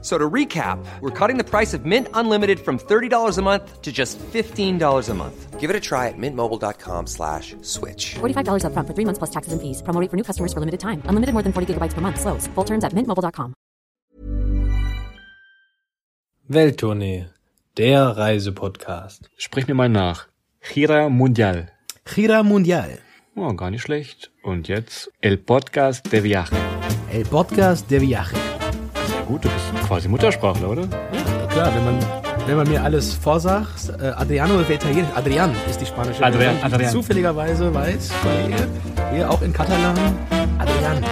So to recap, we're cutting the price of Mint Unlimited from $30 a month to just $15 a month. Give it a try at mintmobile.com slash switch. $45 upfront for three months plus taxes and fees. Promo rate for new customers for limited time. Unlimited more than 40 gigabytes per month. Slows. Full terms at mintmobile.com. Welttournee, der Reisepodcast. Sprich mir mal nach. Gira Mundial. Gira Mundial, Oh, gar nicht schlecht. Und jetzt El Podcast de Viaje. el podcast de viaje. Gut, du bist quasi Muttersprachler, oder? Ja, klar, wenn man, wenn man mir alles vorsagt, äh, Adriano ist Italienisch, Adrian ist die spanische Adrian, die Adrian. zufälligerweise weiß, weil hier auch in Katalan, Adrian.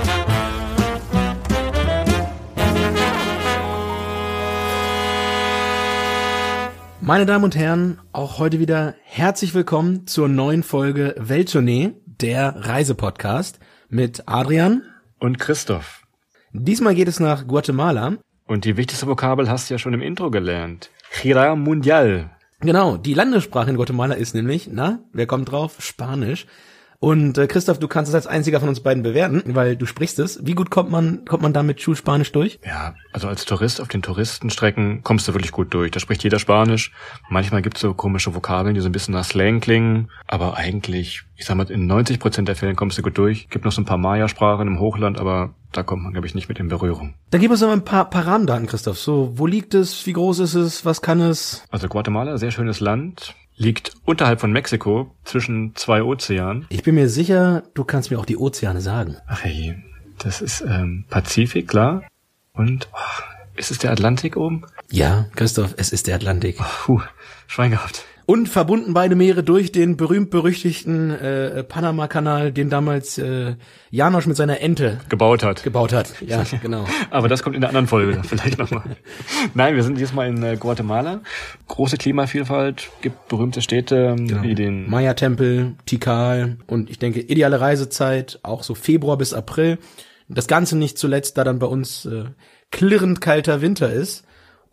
Meine Damen und Herren, auch heute wieder herzlich willkommen zur neuen Folge Welttournee, der Reisepodcast mit Adrian. Und Christoph. Diesmal geht es nach Guatemala Und die wichtigste Vokabel hast du ja schon im Intro gelernt. Gira Mundial. Genau, die Landessprache in Guatemala ist nämlich, na, wer kommt drauf? Spanisch. Und äh, Christoph, du kannst es als einziger von uns beiden bewerten, weil du sprichst es. Wie gut kommt man kommt man da mit Schulspanisch durch? Ja, also als Tourist auf den Touristenstrecken kommst du wirklich gut durch. Da spricht jeder Spanisch. Manchmal gibt's so komische Vokabeln, die so ein bisschen nach Slang klingen. Aber eigentlich, ich sag mal, in 90 Prozent der Fällen kommst du gut durch. Gibt noch so ein paar Maya-Sprachen im Hochland, aber da kommt man, glaube ich, nicht mit in Berührung. Dann gib uns noch ein paar, paar Rahmendaten, Christoph. So, wo liegt es? Wie groß ist es? Was kann es? Also Guatemala, sehr schönes Land. Liegt unterhalb von Mexiko, zwischen zwei Ozeanen. Ich bin mir sicher, du kannst mir auch die Ozeane sagen. Ach hey, das ist ähm, Pazifik, klar. Und oh, ist es der Atlantik oben? Ja, Christoph, es ist der Atlantik. Puh, Schwein gehabt. Und verbunden beide Meere durch den berühmt-berüchtigten äh, Panama-Kanal, den damals äh, Janosch mit seiner Ente Gebaut hat. gebaut hat. Ja, genau. Aber das kommt in der anderen Folge vielleicht nochmal. Nein, wir sind diesmal in äh, Guatemala. Große Klimavielfalt, gibt berühmte Städte Genau. wie den Maya-Tempel, Tikal und ich denke, ideale Reisezeit, auch so Februar bis April. Das Ganze nicht zuletzt, da dann bei uns äh, klirrend kalter Winter ist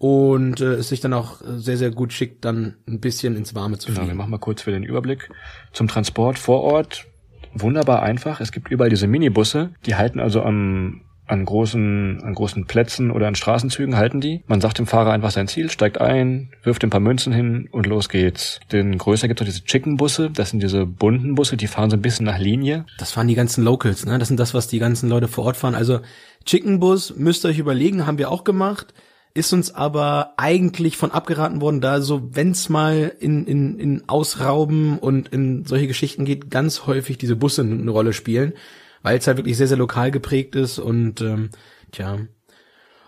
und äh, es sich dann auch sehr, sehr gut schickt, dann ein bisschen ins Warme zu Genau, wir fliegen. machen mal kurz für den Überblick. Zum Transport vor Ort wunderbar einfach. Es gibt überall diese Minibusse, die halten also am an großen, an großen Plätzen oder an Straßenzügen halten die. Man sagt dem Fahrer einfach sein Ziel, steigt ein, wirft ein paar Münzen hin und los geht's. Den größer gibt es auch diese Chicken-Busse. Das sind diese bunten Busse, die fahren so ein bisschen nach Linie. Das fahren die ganzen Locals, ne? Das sind das, was die ganzen Leute vor Ort fahren. Also Chicken Bus müsst ihr euch überlegen, haben wir auch gemacht. Ist uns aber eigentlich von abgeraten worden, da so, wenn's mal in, in, in Ausrauben und in solche Geschichten geht, ganz häufig diese Busse eine Rolle spielen, weil es halt wirklich sehr, sehr lokal geprägt ist und ähm, tja.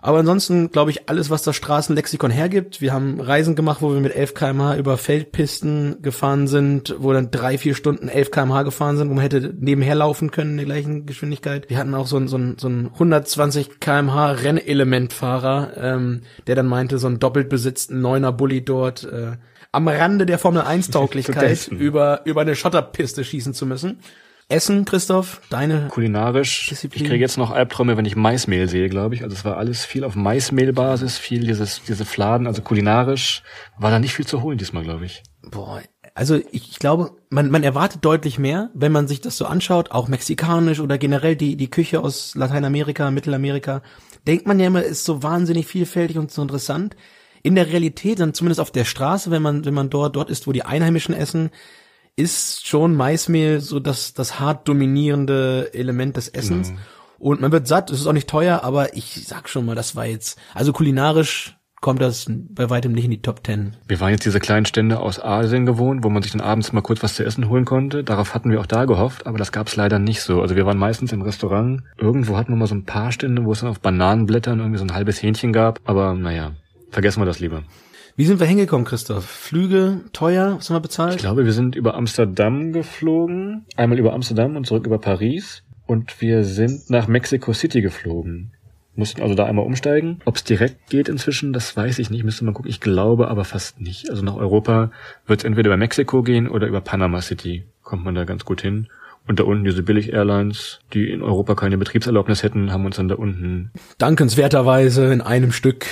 Aber ansonsten glaube ich alles, was das Straßenlexikon hergibt. Wir haben Reisen gemacht, wo wir mit 11 km/h über Feldpisten gefahren sind, wo dann drei, vier Stunden 11 km/h gefahren sind, wo man hätte nebenher laufen können in der gleichen Geschwindigkeit. Wir hatten auch so einen so einen, so einen 120 km/h Rennelementfahrer, ähm, der dann meinte, so einen doppelt besetzten Neuner Bulli dort äh, am Rande der Formel 1 Zu Tauglichkeit über über eine Schotterpiste schießen zu müssen. Essen, Christoph, deine Kulinarisch. Disziplin. Ich kriege jetzt noch Albträume, wenn ich Maismehl sehe, glaube ich. Also es war alles viel auf Maismehlbasis, viel dieses, diese Fladen, also kulinarisch war da nicht viel zu holen diesmal, glaube ich. Boah, also ich, ich glaube, man, man erwartet deutlich mehr, wenn man sich das so anschaut, auch mexikanisch oder generell die, die Küche aus Lateinamerika, Mittelamerika, denkt man ja immer, ist so wahnsinnig vielfältig und so interessant. In der Realität, dann zumindest auf der Straße, wenn man, wenn man dort, dort ist, wo die Einheimischen essen, ist schon Maismehl so das, das hart dominierende Element des Essens. Und man wird satt, es ist auch nicht teuer, aber ich sag schon mal, das war jetzt, also kulinarisch kommt das bei weitem nicht in die Top Ten. Wir waren jetzt diese kleinen Stände aus Asien gewohnt, wo man sich dann abends mal kurz was zu essen holen konnte. Darauf hatten wir auch da gehofft, aber das gab's leider nicht so. Also wir waren meistens im Restaurant. Irgendwo hatten wir mal so ein paar Stände, wo es dann auf Bananenblättern irgendwie so ein halbes Hähnchen gab. Aber naja, vergessen wir das lieber. Wie sind wir hingekommen, Christoph? Flüge, teuer, was haben wir Ich bezahlt? glaube, wir sind über Amsterdam geflogen. Einmal über Amsterdam und zurück über Paris. Und wir sind nach Mexico City geflogen. Mussten also da einmal umsteigen. Ob es direkt geht inzwischen, das weiß ich nicht. Müsste man gucken. Ich glaube aber fast nicht. Also nach Europa wird es entweder über Mexiko gehen oder über Panama City. Kommt man da ganz gut hin. Und da unten diese Billig-Airlines, die in Europa keine Betriebserlaubnis hätten, haben uns dann da unten Dankenswerterweise in einem Stück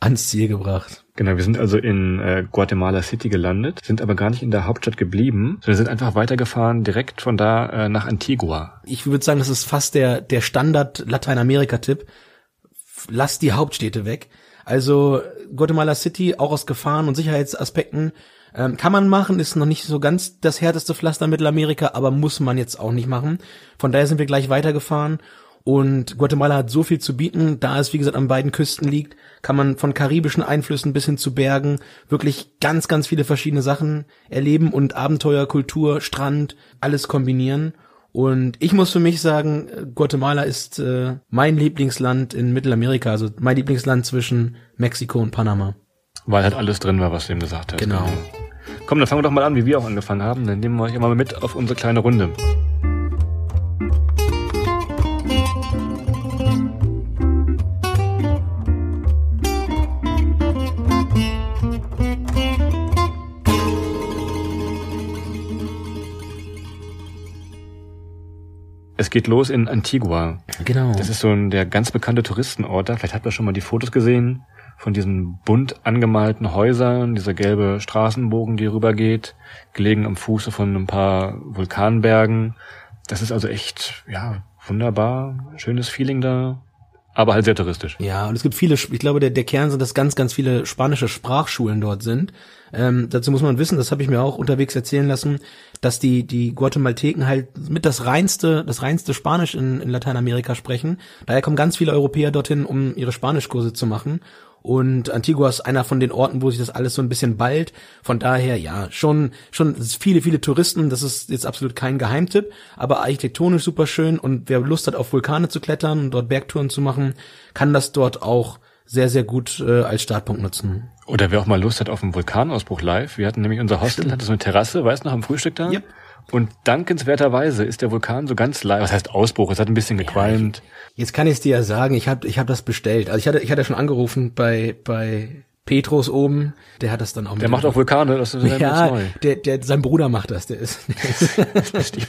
ans Ziel gebracht. Genau, wir sind also in äh, Guatemala City gelandet, sind aber gar nicht in der Hauptstadt geblieben, sondern sind einfach weitergefahren direkt von da äh, nach Antigua. Ich würde sagen, das ist fast der, der Standard Lateinamerika-Tipp. Lass die Hauptstädte weg. Also Guatemala City, auch aus Gefahren- und Sicherheitsaspekten, ähm, kann man machen, ist noch nicht so ganz das härteste Pflaster Mittelamerika, aber muss man jetzt auch nicht machen. Von daher sind wir gleich weitergefahren und Guatemala hat so viel zu bieten, da es wie gesagt an beiden Küsten liegt, kann man von karibischen Einflüssen bis hin zu Bergen wirklich ganz, ganz viele verschiedene Sachen erleben und Abenteuer, Kultur, Strand, alles kombinieren. Und ich muss für mich sagen, Guatemala ist äh, mein Lieblingsland in Mittelamerika, also mein Lieblingsland zwischen Mexiko und Panama. Weil halt alles drin war, was du ihm gesagt hast. Genau. Komm, dann fangen wir doch mal an, wie wir auch angefangen haben. Dann nehmen wir euch immer mit auf unsere kleine Runde. Geht los in Antigua. Genau. Das ist so ein, der ganz bekannte Touristenort da. Vielleicht habt ihr schon mal die Fotos gesehen von diesen bunt angemalten Häusern, dieser gelbe Straßenbogen, die rübergeht, gelegen am Fuße von ein paar Vulkanbergen. Das ist also echt, ja, wunderbar, schönes Feeling da, aber halt sehr touristisch. Ja, und es gibt viele, ich glaube, der, der Kern sind, dass ganz, ganz viele spanische Sprachschulen dort sind. Ähm, dazu muss man wissen, das habe ich mir auch unterwegs erzählen lassen, dass die, die Guatemalteken halt mit das reinste, das reinste Spanisch in, in Lateinamerika sprechen. Daher kommen ganz viele Europäer dorthin, um ihre Spanischkurse zu machen. Und Antigua ist einer von den Orten, wo sich das alles so ein bisschen ballt. Von daher, ja, schon, schon viele, viele Touristen. Das ist jetzt absolut kein Geheimtipp, aber architektonisch super schön. Und wer Lust hat, auf Vulkane zu klettern und dort Bergtouren zu machen, kann das dort auch sehr, sehr gut äh, als Startpunkt nutzen. Oder wer auch mal Lust hat auf einen Vulkanausbruch live. Wir hatten nämlich unser Hostel, hatte so eine Terrasse, weißt du noch, am Frühstück da? Yep. Und dankenswerterweise ist der Vulkan so ganz live. Was heißt Ausbruch? Es hat ein bisschen gequalmt. Jetzt kann ich es dir ja sagen, ich habe ich hab das bestellt. Also ich hatte, ich hatte schon angerufen bei, bei Petrus oben, der hat das dann auch Der macht auch Vulkane, das ist ja, neu. der, der, sein Bruder macht das, der ist, der ist,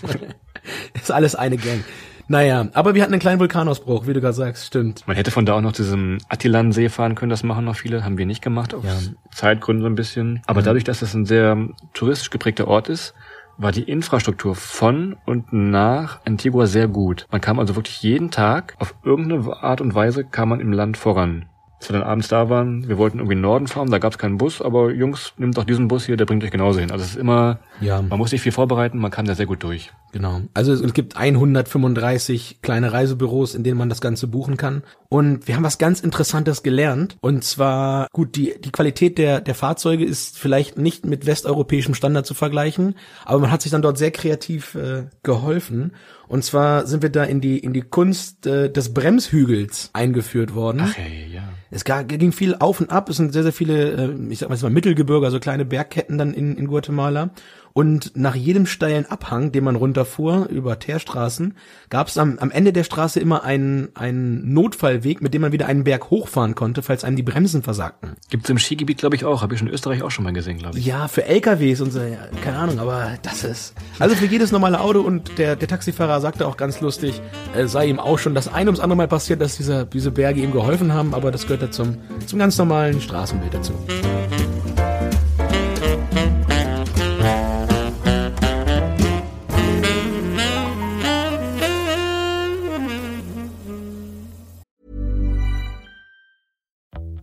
ist alles eine Gang. Naja, aber wir hatten einen kleinen Vulkanausbruch, wie du gerade sagst, stimmt. Man hätte von da auch noch zu diesem Attilansee fahren können, das machen noch viele, haben wir nicht gemacht, aus Ja. Zeitgründen so ein bisschen. Aber dadurch, dass das ein sehr touristisch geprägter Ort ist, war die Infrastruktur von und nach Antigua sehr gut. Man kam also wirklich jeden Tag, auf irgendeine Art und Weise kam man im Land voran. Als wir dann abends da waren, wir wollten irgendwie in den Norden fahren, da gab es keinen Bus, aber Jungs, nimmt doch diesen Bus hier, der bringt euch genauso hin. Also es ist immer, Ja. man muss nicht viel vorbereiten, man kam da sehr gut durch. Genau. Also es es gibt 135 kleine Reisebüros, in denen man das Ganze buchen kann. Und wir haben was ganz Interessantes gelernt. Und zwar, gut, die, die Qualität der, der Fahrzeuge ist vielleicht nicht mit westeuropäischem Standard zu vergleichen, aber man hat sich dann dort sehr kreativ äh, geholfen. Und zwar sind wir da in die, in die Kunst äh, des Bremshügels eingeführt worden. Ach hey, ja. Es ging viel auf und ab. Es sind sehr, sehr viele, äh, ich sag mal Mittelgebirge, also kleine Bergketten dann in, in Guatemala. Und nach jedem steilen Abhang, den man runterfuhr, über Teerstraßen, gab es am, am Ende der Straße immer einen, einen Notfallweg, mit dem man wieder einen Berg hochfahren konnte, falls einem die Bremsen versagten. Gibt's im Skigebiet, glaube ich, auch. Habe ich in Österreich auch schon mal gesehen, glaube ich. Ja, für LKWs und so, ja, keine Ahnung, aber das ist. Also für jedes normale Auto und der, der Taxifahrer sagte auch ganz lustig, äh, sei ihm auch schon das ein ums andere Mal passiert, dass diese, diese Berge ihm geholfen haben, aber das gehört ja zum, zum ganz normalen Straßenbild dazu.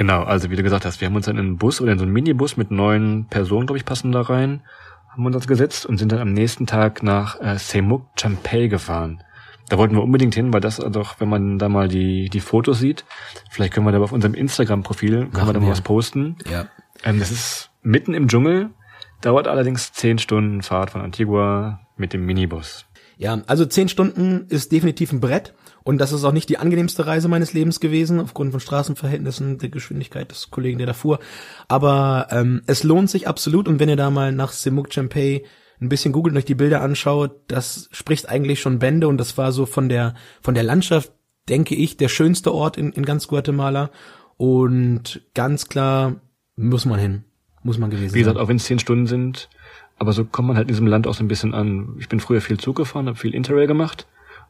Genau, also wie du gesagt hast, wir haben uns dann in einen Bus oder in so einen Minibus mit neun Personen, glaube ich, passen da rein, haben uns das gesetzt und sind dann am nächsten Tag nach äh, Seimuk Champey gefahren. Da wollten wir unbedingt hin, weil das also auch, wenn man da mal die, die Fotos sieht, vielleicht können wir da auf unserem Instagram-Profil, können wir da mal was posten. Ja. Ähm, das ist mitten im Dschungel, Dauert allerdings zehn Stunden Fahrt von Antigua mit dem Minibus. Ja, also zehn Stunden ist definitiv ein Brett. Und das ist auch nicht die angenehmste Reise meines Lebens gewesen, aufgrund von Straßenverhältnissen, der Geschwindigkeit des Kollegen, der da fuhr. Aber ähm, es lohnt sich absolut. Und wenn ihr da mal nach Semuc Champey ein bisschen googelt und euch die Bilder anschaut, das spricht eigentlich schon Bände. Und das war so von der, von der Landschaft, denke ich, der schönste Ort in, in ganz Guatemala. Und ganz klar muss man hin. Muss man gewesen Wie gesagt, sein. auch wenn es zehn Stunden sind, aber so kommt man halt in diesem Land auch so ein bisschen an. Ich bin früher viel Zug gefahren, habe viel Interrail gemacht.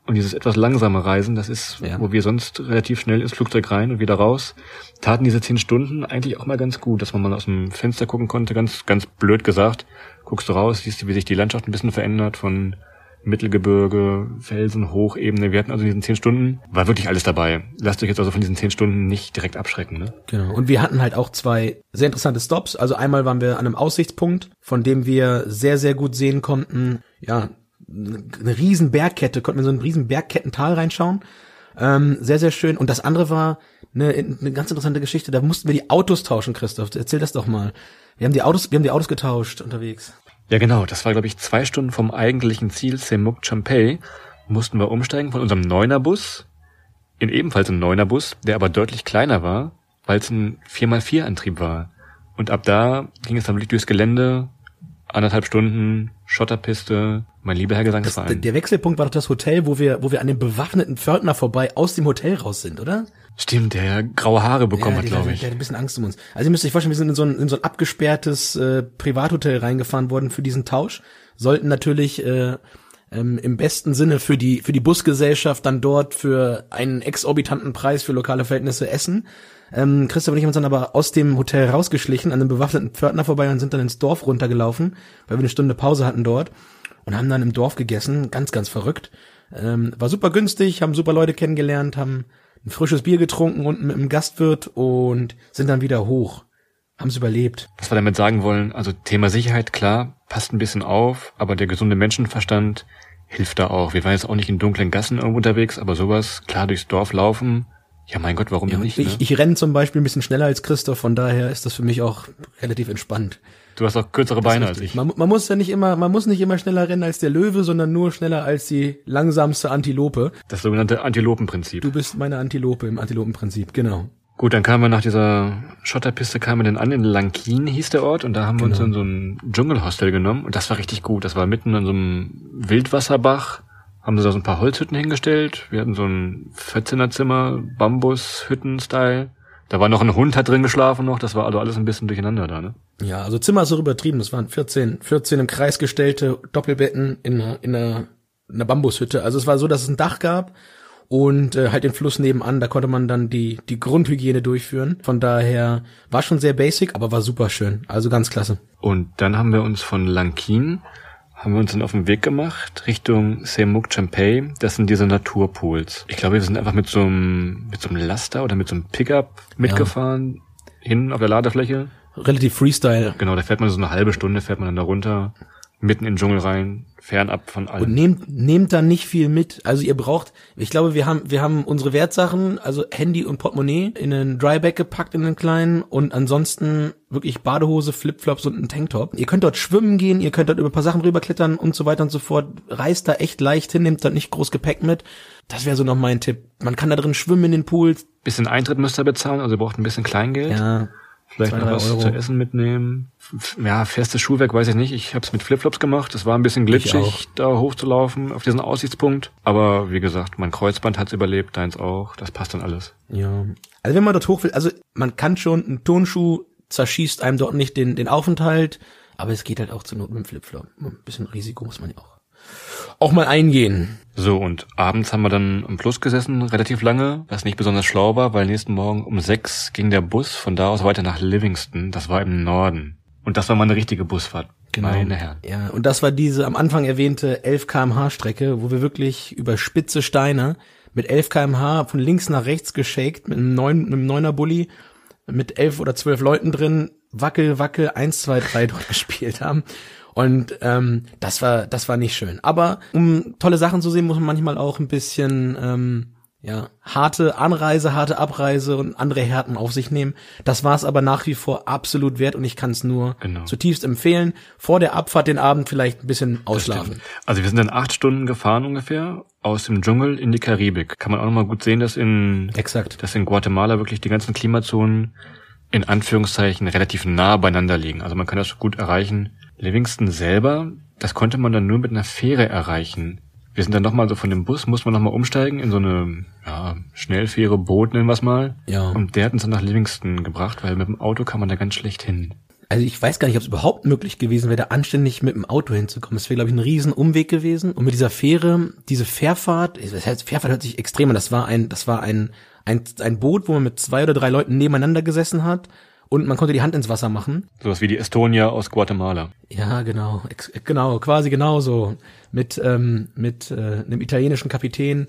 Und dieses etwas langsame Reisen, das ist, Ja. wo wir sonst relativ schnell ins Flugzeug rein und wieder raus, taten diese zehn Stunden eigentlich auch mal ganz gut, dass man mal aus dem Fenster gucken konnte, ganz, ganz blöd gesagt. Guckst du raus, siehst du, wie sich die Landschaft ein bisschen verändert von Mittelgebirge, Felsen, Hochebene. Wir hatten also in diesen zehn Stunden, war wirklich alles dabei. Lasst euch jetzt also von diesen zehn Stunden nicht direkt abschrecken, ne? Genau. Und wir hatten halt auch zwei sehr interessante Stops. Also einmal waren wir an einem Aussichtspunkt, von dem wir sehr, sehr gut sehen konnten, ja, eine riesen Bergkette, konnten wir in so ein riesen Bergkettental reinschauen. Ähm, sehr, sehr schön. Und das andere war eine, eine ganz interessante Geschichte. Da mussten wir die Autos tauschen, Christoph. Erzähl das doch mal. Wir haben die Autos, wir haben die Autos getauscht unterwegs. Ja, genau. Das war, glaube ich, zwei Stunden vom eigentlichen Ziel Semuc Champey. Mussten wir umsteigen von unserem Neuner-Bus in ebenfalls einen Neuner-Bus, der aber deutlich kleiner war, weil es ein 4x4-Antrieb war. Und ab da ging es dann wirklich durchs Gelände, anderthalb Stunden, Schotterpiste, mein lieber Herr Das, Gesangsverein. der Wechselpunkt war doch das Hotel, wo wir, wo wir an dem bewaffneten Pförtner vorbei aus dem Hotel raus sind, oder? Stimmt, der graue Haare bekommen hat, der, glaube ich. Der hat ein bisschen Angst um uns. Also ihr müsst euch vorstellen, wir sind in so ein, in so ein abgesperrtes äh, Privathotel reingefahren worden für diesen Tausch. Sollten natürlich äh, ähm, im besten Sinne für die für die Busgesellschaft dann dort für einen exorbitanten Preis für lokale Verhältnisse essen. Ähm, Christoph und ich haben uns dann aber aus dem Hotel rausgeschlichen, an einem bewaffneten Pförtner vorbei und sind dann ins Dorf runtergelaufen, weil wir eine Stunde Pause hatten dort und haben dann im Dorf gegessen, ganz, ganz verrückt. Ähm, war super günstig, haben super Leute kennengelernt, haben ein frisches Bier getrunken unten mit dem Gastwirt und sind dann wieder hoch. Haben's überlebt. Was wir damit sagen wollen, also Thema Sicherheit, klar, passt ein bisschen auf, aber der gesunde Menschenverstand hilft da auch. Wir waren jetzt auch nicht in dunklen Gassen irgendwo unterwegs, aber sowas, klar durchs Dorf laufen, ja mein Gott, warum denn nicht? ich, ne? ich renne zum Beispiel ein bisschen schneller als Christoph, von daher ist das für mich auch relativ entspannt. Du hast auch kürzere Beine als ich. Man, man muss ja nicht immer, man muss nicht immer schneller rennen als der Löwe, sondern nur schneller als die langsamste Antilope. Das sogenannte Antilopenprinzip. Du bist meine Antilope im Antilopenprinzip, genau. Gut, dann kamen wir nach dieser Schotterpiste, kamen wir dann an in Lankin, hieß der Ort, und da haben wir uns Genau. in so ein Dschungelhostel genommen, und das war richtig gut. Das war mitten in so einem Wildwasserbach, haben sie da so ein paar Holzhütten hingestellt. Wir hatten so ein 14er Zimmer, Bambus-Hütten-Style. Da war noch ein Hund, hat drin geschlafen noch, das war also alles ein bisschen durcheinander da, ne? Ja, also Zimmer ist auch übertrieben. Das waren 14, 14 im Kreis gestellte Doppelbetten in einer, in einer, in einer Bambushütte. Also es war so, dass es ein Dach gab und äh, halt den Fluss nebenan. Da konnte man dann die, die Grundhygiene durchführen. Von daher war schon sehr basic, aber war super schön. Also ganz klasse. Und dann haben wir uns von Lankin, haben wir uns dann auf den Weg gemacht Richtung Semuc Champey. Das sind diese Naturpools. Ich glaube, wir sind einfach mit so einem, mit so einem Laster oder mit so einem Pickup mitgefahren, hin auf der Ladefläche. Relativ Freestyle. Genau, da fährt man so eine halbe Stunde, fährt man dann da runter, mitten in den Dschungel rein, fernab von allem. Und nehmt, nehmt da nicht viel mit. Also ihr braucht, ich glaube, wir haben, wir haben unsere Wertsachen, also Handy und Portemonnaie, in einen Dryback gepackt, in einen kleinen und ansonsten wirklich Badehose, Flipflops und einen Tanktop. Ihr könnt dort schwimmen gehen, ihr könnt dort über ein paar Sachen rüberklettern und so weiter und so fort. Reist da echt leicht hin, nehmt dort nicht groß Gepäck mit. Das wäre so noch mein Tipp. Man kann da drin schwimmen in den Pools. bisschen Eintritt müsst ihr bezahlen, also ihr braucht ein bisschen Kleingeld. Ja, Vielleicht noch was Euro. zu essen mitnehmen. Ja, festes Schuhwerk weiß ich nicht. Ich habe es mit Flipflops gemacht. Es war ein bisschen glitschig, da hochzulaufen auf diesen Aussichtspunkt. Aber wie gesagt, mein Kreuzband hat's überlebt, deins auch. Das passt dann alles. Ja. Also wenn man dort hoch will, also man kann schon, ein Turnschuh zerschießt einem dort nicht den, den Aufenthalt, aber es geht halt auch zur Not mit dem Flipflop. Ein bisschen Risiko muss man ja auch, auch mal eingehen. So, und abends haben wir dann im Plus gesessen, relativ lange, was nicht besonders schlau war, weil nächsten Morgen um sechs ging der Bus von da aus weiter nach Livingston. Das war im Norden. Und das war mal eine richtige Busfahrt. Meine Herren. Ja, und das war diese am Anfang erwähnte 11 kmh Strecke, wo wir wirklich über spitze Steine mit 11 kmh von links nach rechts geschakt, mit einem neun, mit einem neuner Bulli, mit elf oder zwölf Leuten drin, wackel, wackel, eins, zwei, drei dort gespielt haben. Und ähm, das war, das war nicht schön. Aber um tolle Sachen zu sehen, muss man manchmal auch ein bisschen ähm, ja, harte Anreise, harte Abreise und andere Härten auf sich nehmen. Das war es aber nach wie vor absolut wert und ich kann es nur Genau. zutiefst empfehlen. Vor der Abfahrt den Abend vielleicht ein bisschen ausschlafen. Also wir sind dann acht Stunden gefahren ungefähr aus dem Dschungel in die Karibik. Kann man auch nochmal gut sehen, dass in, Exakt. dass in Guatemala wirklich die ganzen Klimazonen in Anführungszeichen relativ nah beieinander liegen. Also man kann das gut erreichen. Livingston selber, das konnte man dann nur mit einer Fähre erreichen. Wir sind dann nochmal so von dem Bus, musste man nochmal umsteigen in so eine ja, Schnellfähre, Boot nennen wir es mal. Ja. Und der hat uns dann nach Livingston gebracht, weil mit dem Auto kann man da ganz schlecht hin. Also ich weiß gar nicht, ob es überhaupt möglich gewesen wäre, da anständig mit dem Auto hinzukommen. Es wäre, glaube ich, ein riesen Umweg gewesen. Und mit dieser Fähre, diese Fährfahrt, das heißt, Fährfahrt hört sich extrem an. Das war ein, das war ein, ein, ein Boot, wo man mit zwei oder drei Leuten nebeneinander gesessen hat und man konnte die Hand ins Wasser machen. Sowas wie die Estonia aus Guatemala. Ja, genau, ex genau, quasi genauso. Mit, ähm, mit äh, einem italienischen Kapitän,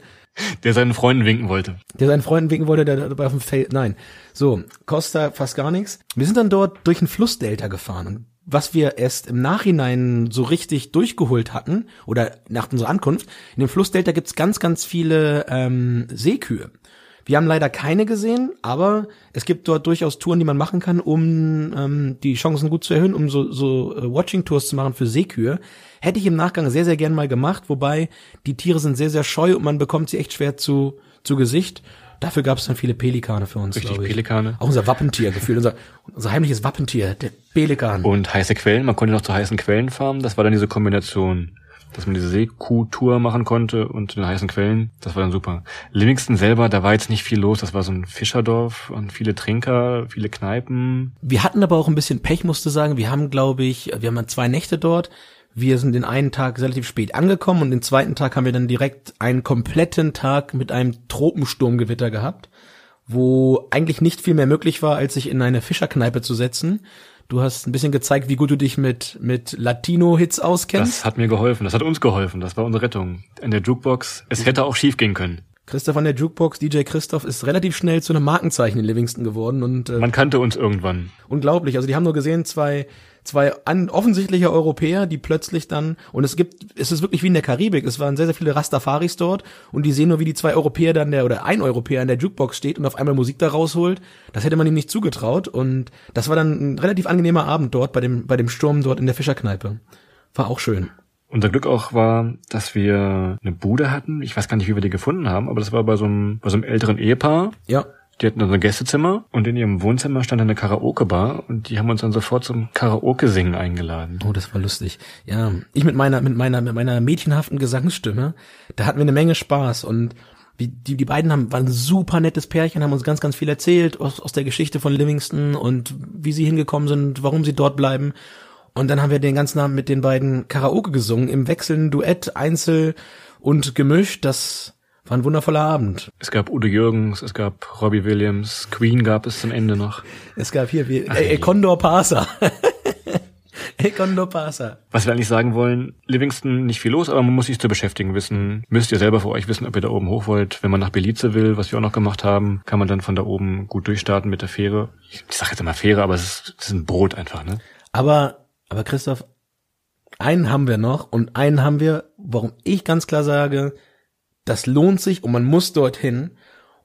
Der seinen Freunden winken wollte. der seinen Freunden winken wollte, der dabei auf dem Feld, nein. So, Costa fast gar nichts. Wir sind dann dort durch ein Flussdelta gefahren und was wir erst im Nachhinein so richtig durchgeholt hatten, oder nach unserer Ankunft, in dem Flussdelta gibt's ganz, ganz viele ähm, Seekühe. Wir haben leider keine gesehen, aber es gibt dort durchaus Touren, die man machen kann, um ähm, die Chancen gut zu erhöhen, um so, so äh, Watching-Tours zu machen für Seekühe. Hätte ich im Nachgang sehr, sehr gern mal gemacht, wobei die Tiere sind sehr, sehr scheu und man bekommt sie echt schwer zu, zu Gesicht. Dafür gab es dann viele Pelikane für uns, Richtig. Pelikane. Auch unser Wappentier gefühlt, unser, unser heimliches Wappentier, der Pelikan. Und heiße Quellen, man konnte noch zu heißen Quellen farmen. Das war dann diese Kombination, dass man diese Seekuh-Tour machen konnte und den heißen Quellen. Das war dann super. Livingston selber, da war jetzt nicht viel los. Das war so ein Fischerdorf und viele Trinker, viele Kneipen. Wir hatten aber auch ein bisschen Pech, musste sagen. Wir haben, glaube ich, wir haben zwei Nächte dort. Wir sind den einen Tag relativ spät angekommen und den zweiten Tag haben wir dann direkt einen kompletten Tag mit einem Tropensturmgewitter gehabt, wo eigentlich nicht viel mehr möglich war, als sich in eine Fischerkneipe zu setzen. Du hast ein bisschen gezeigt, wie gut du dich mit, mit Latino-Hits auskennst. Das hat mir geholfen. Das hat uns geholfen. Das war unsere Rettung. In der Jukebox. Es hätte auch schief gehen können. Christoph an der Jukebox, DJ Christoph, ist relativ schnell zu einem Markenzeichen in Livingston geworden und äh, Man kannte uns irgendwann. unglaublich. Also die haben nur gesehen, zwei, zwei an, offensichtliche Europäer, die plötzlich dann, und es gibt, es ist wirklich wie in der Karibik, es waren sehr, sehr viele Rastafaris dort und die sehen nur, wie die zwei Europäer dann der, oder ein Europäer an der Jukebox steht und auf einmal Musik da rausholt. Das hätte man ihm nicht zugetraut und das war dann ein relativ angenehmer Abend dort bei dem, bei dem Sturm dort in der Fischerkneipe. War auch schön. Unser Glück auch war, dass wir eine Bude hatten. Ich weiß gar nicht, wie wir die gefunden haben, aber das war bei so einem, bei so einem älteren Ehepaar. Ja. Die hatten dann so ein Gästezimmer und in ihrem Wohnzimmer stand eine Karaoke-Bar und die haben uns dann sofort zum Karaoke-Singen eingeladen. Oh, das war lustig. Ja, ich mit meiner, mit meiner, mit meiner mädchenhaften Gesangsstimme, da hatten wir eine Menge Spaß und die, die, die beiden haben, waren ein super nettes Pärchen, haben uns ganz, ganz viel erzählt aus, aus der Geschichte von Livingston und wie sie hingekommen sind, warum sie dort bleiben. Und dann haben wir den ganzen Abend mit den beiden Karaoke gesungen, im Wechseln, Duett, Einzel und gemischt. Das war ein wundervoller Abend. Es gab Udo Jürgens, es gab Robbie Williams, Queen gab es zum Ende noch. Es gab hier, wie, äh, Condor Pasa. äh, Condor Pasa. Was wir eigentlich sagen wollen, Livingston nicht viel los, aber man muss sich zu beschäftigen wissen. Müsst ihr selber für euch wissen, ob ihr da oben hoch wollt. Wenn man nach Belize will, was wir auch noch gemacht haben, kann man dann von da oben gut durchstarten mit der Fähre. Ich, ich sag jetzt immer Fähre, aber es ist, es ist ein Boot einfach, ne? Aber, aber Christoph, einen haben wir noch und einen haben wir, warum ich ganz klar sage, das lohnt sich und man muss dorthin.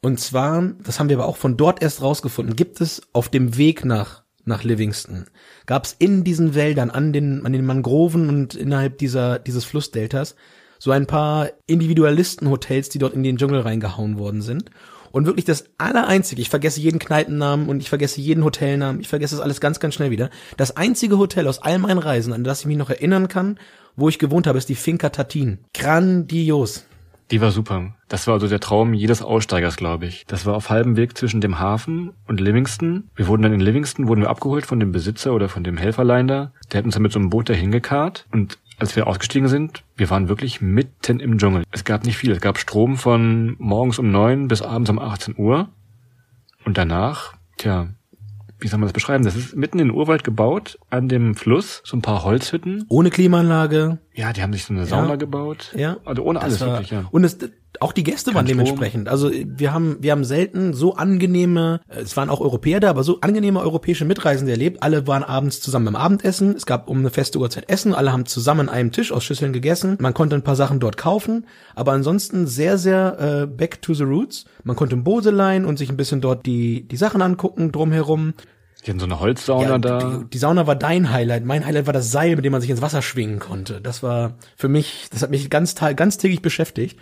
Und zwar, das haben wir aber auch von dort erst rausgefunden, gibt es auf dem Weg nach nach Livingston, gab es in diesen Wäldern, an den, an den Mangroven und innerhalb dieser, dieses Flussdeltas, so ein paar Individualistenhotels, die dort in den Dschungel reingehauen worden sind. Und wirklich das Allereinzige, ich vergesse jeden Kneipennamen und ich vergesse jeden Hotelnamen, ich vergesse das alles ganz, ganz schnell wieder. Das einzige Hotel aus all meinen Reisen, an das ich mich noch erinnern kann, wo ich gewohnt habe, ist die Finca Tatin. Grandios. Die war super. Das war also der Traum jedes Aussteigers, glaube ich. Das war auf halbem Weg zwischen dem Hafen und Livingston. Wir wurden dann in Livingston, wurden wir abgeholt von dem Besitzer oder von dem Helferlein da. Der hat uns dann mit so einem Boot dahin gekarrt und als wir ausgestiegen sind, wir waren wirklich mitten im Dschungel. Es gab nicht viel. Es gab Strom von morgens um neun bis abends um 18 Uhr. Und danach, tja, wie soll man das beschreiben? Das ist mitten in den Urwald gebaut, an dem Fluss, so ein paar Holzhütten. Ohne Klimaanlage. Ja, die haben sich so eine Sauna Ja. gebaut. Ja. Also ohne alles wirklich, ja. Und es, auch die Gäste waren Kein dementsprechend. Also wir haben, wir haben selten so angenehme, äh, es waren auch Europäer da, aber so angenehme europäische Mitreisende erlebt. Alle waren abends zusammen beim Abendessen. Es gab um eine feste Uhrzeit Essen. Alle haben zusammen an einem Tisch aus Schüsseln gegessen. Man konnte ein paar Sachen dort kaufen, aber ansonsten sehr, sehr äh, back to the roots. Man konnte im Bose leihen und sich ein bisschen dort die, die Sachen angucken drumherum. Die hatten so eine Holzsauna Ja, da. Die, die Sauna war dein Highlight. Mein Highlight war das Seil, mit dem man sich ins Wasser schwingen konnte. Das war für mich, das hat mich ganz, ganz täglich beschäftigt.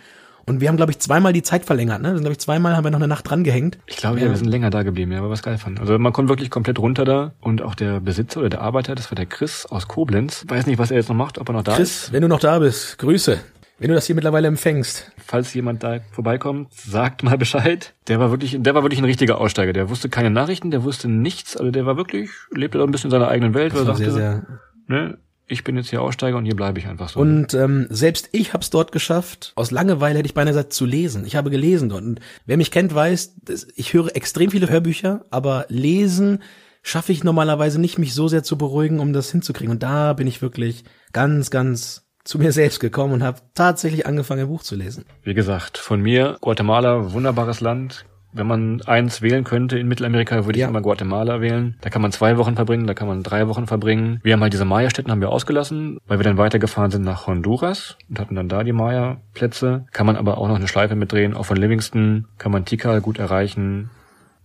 Und wir haben, glaube ich, zweimal die Zeit verlängert. Ne? Wir sind, glaube ich, zweimal haben wir noch eine Nacht dran gehängt. Ich glaube, ja, wir sind länger da geblieben, ja, aber was geil fand. Also man konnte wirklich komplett runter da und auch der Besitzer oder der Arbeiter, das war der Chris aus Koblenz. Weiß nicht, was er jetzt noch macht, ob er noch da Chris, ist. wenn du noch da bist, Grüße. Wenn du das hier mittlerweile empfängst. Falls jemand da vorbeikommt, sagt mal Bescheid. Der war wirklich, der war wirklich ein richtiger Aussteiger. Der wusste keine Nachrichten, der wusste nichts. Also der war wirklich, lebte da ein bisschen in seiner eigenen Welt. Das war sehr, sagte, sehr. ne, ich bin jetzt hier Aussteiger und hier bleibe ich einfach so. Und ähm, selbst ich habe es dort geschafft. Aus Langeweile hätte ich beinahe gesagt, zu lesen. Ich habe gelesen dort. Und wer mich kennt, weiß, ich höre extrem viele Hörbücher, aber lesen schaffe ich normalerweise nicht, mich so sehr zu beruhigen, um das hinzukriegen. Und da bin ich wirklich ganz, ganz zu mir selbst gekommen und habe tatsächlich angefangen, ein Buch zu lesen. Wie gesagt, von mir, Guatemala, wunderbares Land. Wenn man eins wählen könnte in Mittelamerika, würde ich Ja. immer Guatemala wählen. Da kann man zwei Wochen verbringen, da kann man drei Wochen verbringen. Wir haben halt diese Maya-Städten haben wir ausgelassen, weil wir dann weitergefahren sind nach Honduras und hatten dann da die Maya-Plätze. Kann man aber auch noch eine Schleife mitdrehen. Auch von Livingston kann man Tikal gut erreichen.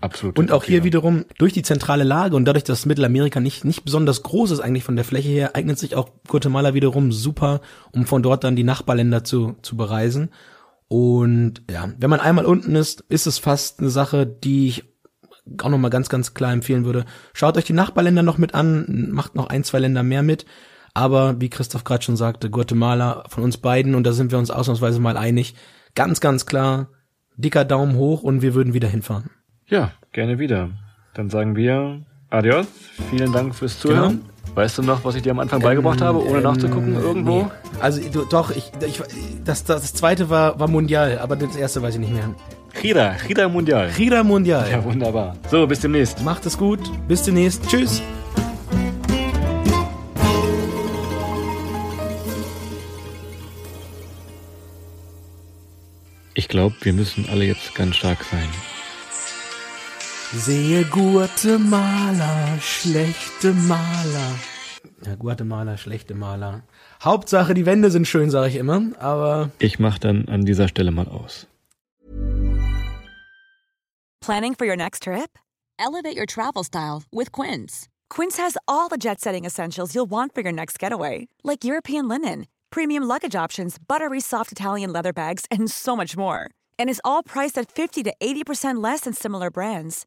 Absolut. Und auch hier wiederum durch die zentrale Lage und dadurch, dass Mittelamerika nicht, nicht besonders groß ist eigentlich von der Fläche her, eignet sich auch Guatemala wiederum super, um von dort dann die Nachbarländer zu, zu bereisen. Und ja, wenn man einmal unten ist, ist es fast eine Sache, die ich auch noch mal ganz, ganz klar empfehlen würde. Schaut euch die Nachbarländer noch mit an, macht noch ein, zwei Länder mehr mit. Aber wie Christoph gerade schon sagte, Guatemala von uns beiden, und da sind wir uns ausnahmsweise mal einig, ganz, ganz klar, dicker Daumen hoch und wir würden wieder hinfahren. Ja, gerne wieder. Dann sagen wir Adios. Vielen Dank fürs Zuhören. Genau. Weißt du noch, was ich dir am Anfang beigebracht habe, ohne nachzugucken irgendwo? Nee. Also du, doch, ich, ich das, das zweite war, war Mundial, aber das erste weiß ich nicht mehr. Gira, Gira Mundial. Gira Mundial. Ja, wunderbar. So, bis demnächst. Macht es gut. Bis demnächst. Tschüss. Ich glaube, wir müssen alle jetzt ganz stark sein. Sehe Guatemala, schlechte Maler. Ja, Guatemala, schlechte Maler. Hauptsache, die Wände sind schön, sage ich immer, aber Ich mache dann an dieser Stelle mal aus. Planning for your next trip? Elevate your travel style with Quince. Quince has all the jet setting essentials you'll want for your next getaway, like European linen, premium luggage options, buttery soft Italian leather bags, and so much more. And is all priced at 50 to 80% less than similar brands.